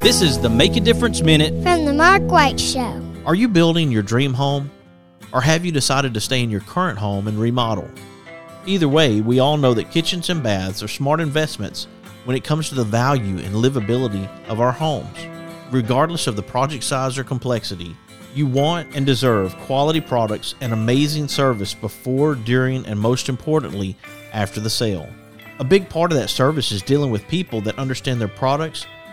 This is the Make a Difference Minute from the Mark White Show. Are you building your dream home? Or have you decided to stay in your current home and remodel? Either way, we all know that kitchens and baths are smart investments when it comes to the value and livability of our homes. Regardless of the project size or complexity, you want and deserve quality products and amazing service before, during, and most importantly, after the sale. A big part of that service is dealing with people that understand their products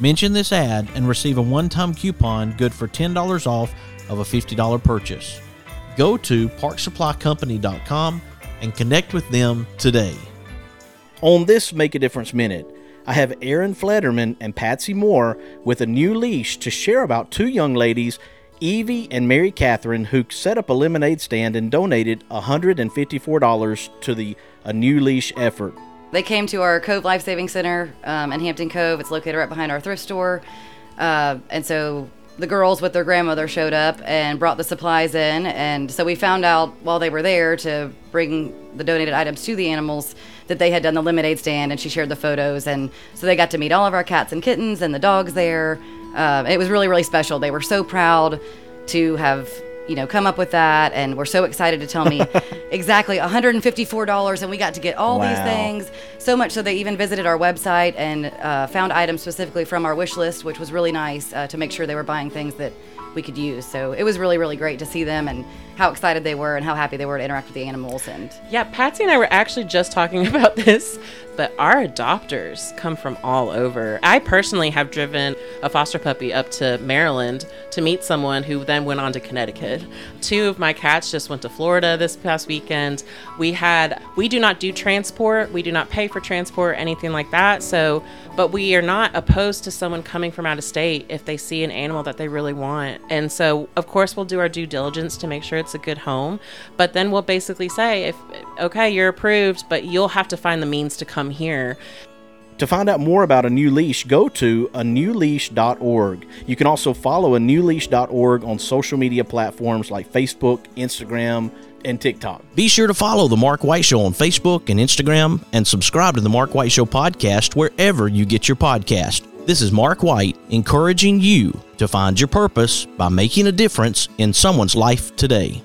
Mention this ad and receive a one time coupon good for $10 off of a $50 purchase. Go to parksupplycompany.com and connect with them today. On this Make a Difference Minute, I have Aaron Flederman and Patsy Moore with a new leash to share about two young ladies, Evie and Mary Catherine, who set up a lemonade stand and donated $154 to the A New Leash effort. They came to our Cove Life Saving Center um, in Hampton Cove. It's located right behind our thrift store. Uh, and so the girls with their grandmother showed up and brought the supplies in. And so we found out while they were there to bring the donated items to the animals that they had done the lemonade stand. And she shared the photos. And so they got to meet all of our cats and kittens and the dogs there. Uh, it was really, really special. They were so proud to have you know, come up with that. And we're so excited to tell me exactly $154. And we got to get all wow. these things. So much so they even visited our website and uh, found items specifically from our wish list, which was really nice uh, to make sure they were buying things that we could use. So it was really, really great to see them and how excited they were and how happy they were to interact with the animals. And yeah, Patsy and I were actually just talking about this but our adopters come from all over. I personally have driven a foster puppy up to Maryland to meet someone who then went on to Connecticut. Two of my cats just went to Florida this past We had we do not do transport. We do not pay for transport anything like that. So, but we are not opposed to someone coming from out of state if they see an animal that they really want. And so, of course, we'll do our due diligence to make sure it's a good home, but then we'll basically say if okay, you're approved, but you'll have to find the means to come here. To find out more about A New Leash, go to anewleash.org. You can also follow anewleash.org on social media platforms like Facebook, Instagram, and TikTok. Be sure to follow The Mark White Show on Facebook and Instagram and subscribe to The Mark White Show podcast wherever you get your podcast. This is Mark White encouraging you to find your purpose by making a difference in someone's life today.